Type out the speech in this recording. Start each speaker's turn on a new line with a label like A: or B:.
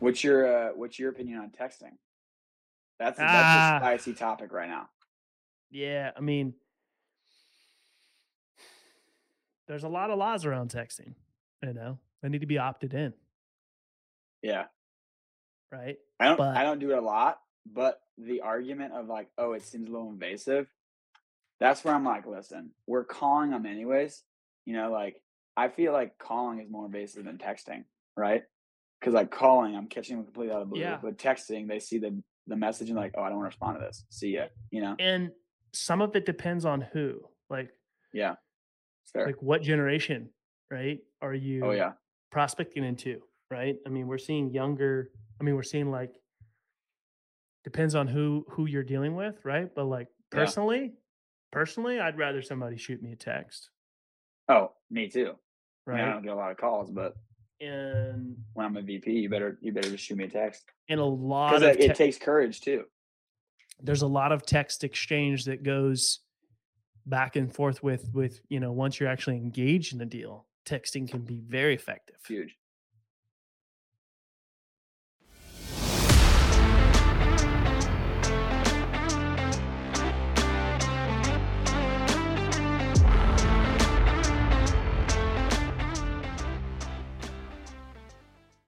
A: What's your uh, what's your opinion on texting? That's that's
B: Ah.
A: a spicy topic right now.
B: Yeah, I mean, there's a lot of laws around texting. You know, they need to be opted in,
A: Yeah,
B: right?
A: I don't
B: But-
A: I don't do it a lot, but the argument of like, oh, it seems a little invasive. That's where I'm like, listen, we're calling them anyways. You know, like I feel like calling is more invasive than texting, right? Because like calling, I'm catching them completely out of the blue.
B: Yeah.
A: But texting, they see the the message and like, oh, I don't want to respond to this. See ya. You know?
B: And some of it depends on who, like,
A: Yeah.
B: Like what generation, right? Are oh, you
A: oh yeah.
B: prospecting into, right? I mean, we're seeing younger. I mean, we're seeing like depends on who who you're dealing with, right? But like
A: Yeah.
B: personally, personally, I'd rather somebody shoot me a text,
A: Oh, me too. I, mean, I don't get a lot of calls, but
B: And
A: when I'm a VP, you better you better just shoot me a text
B: and a lot of
A: it, it takes courage too.
B: there's a lot of text exchange that goes back and forth with with you know once you're actually engaged in a deal texting can be very effective
A: huge.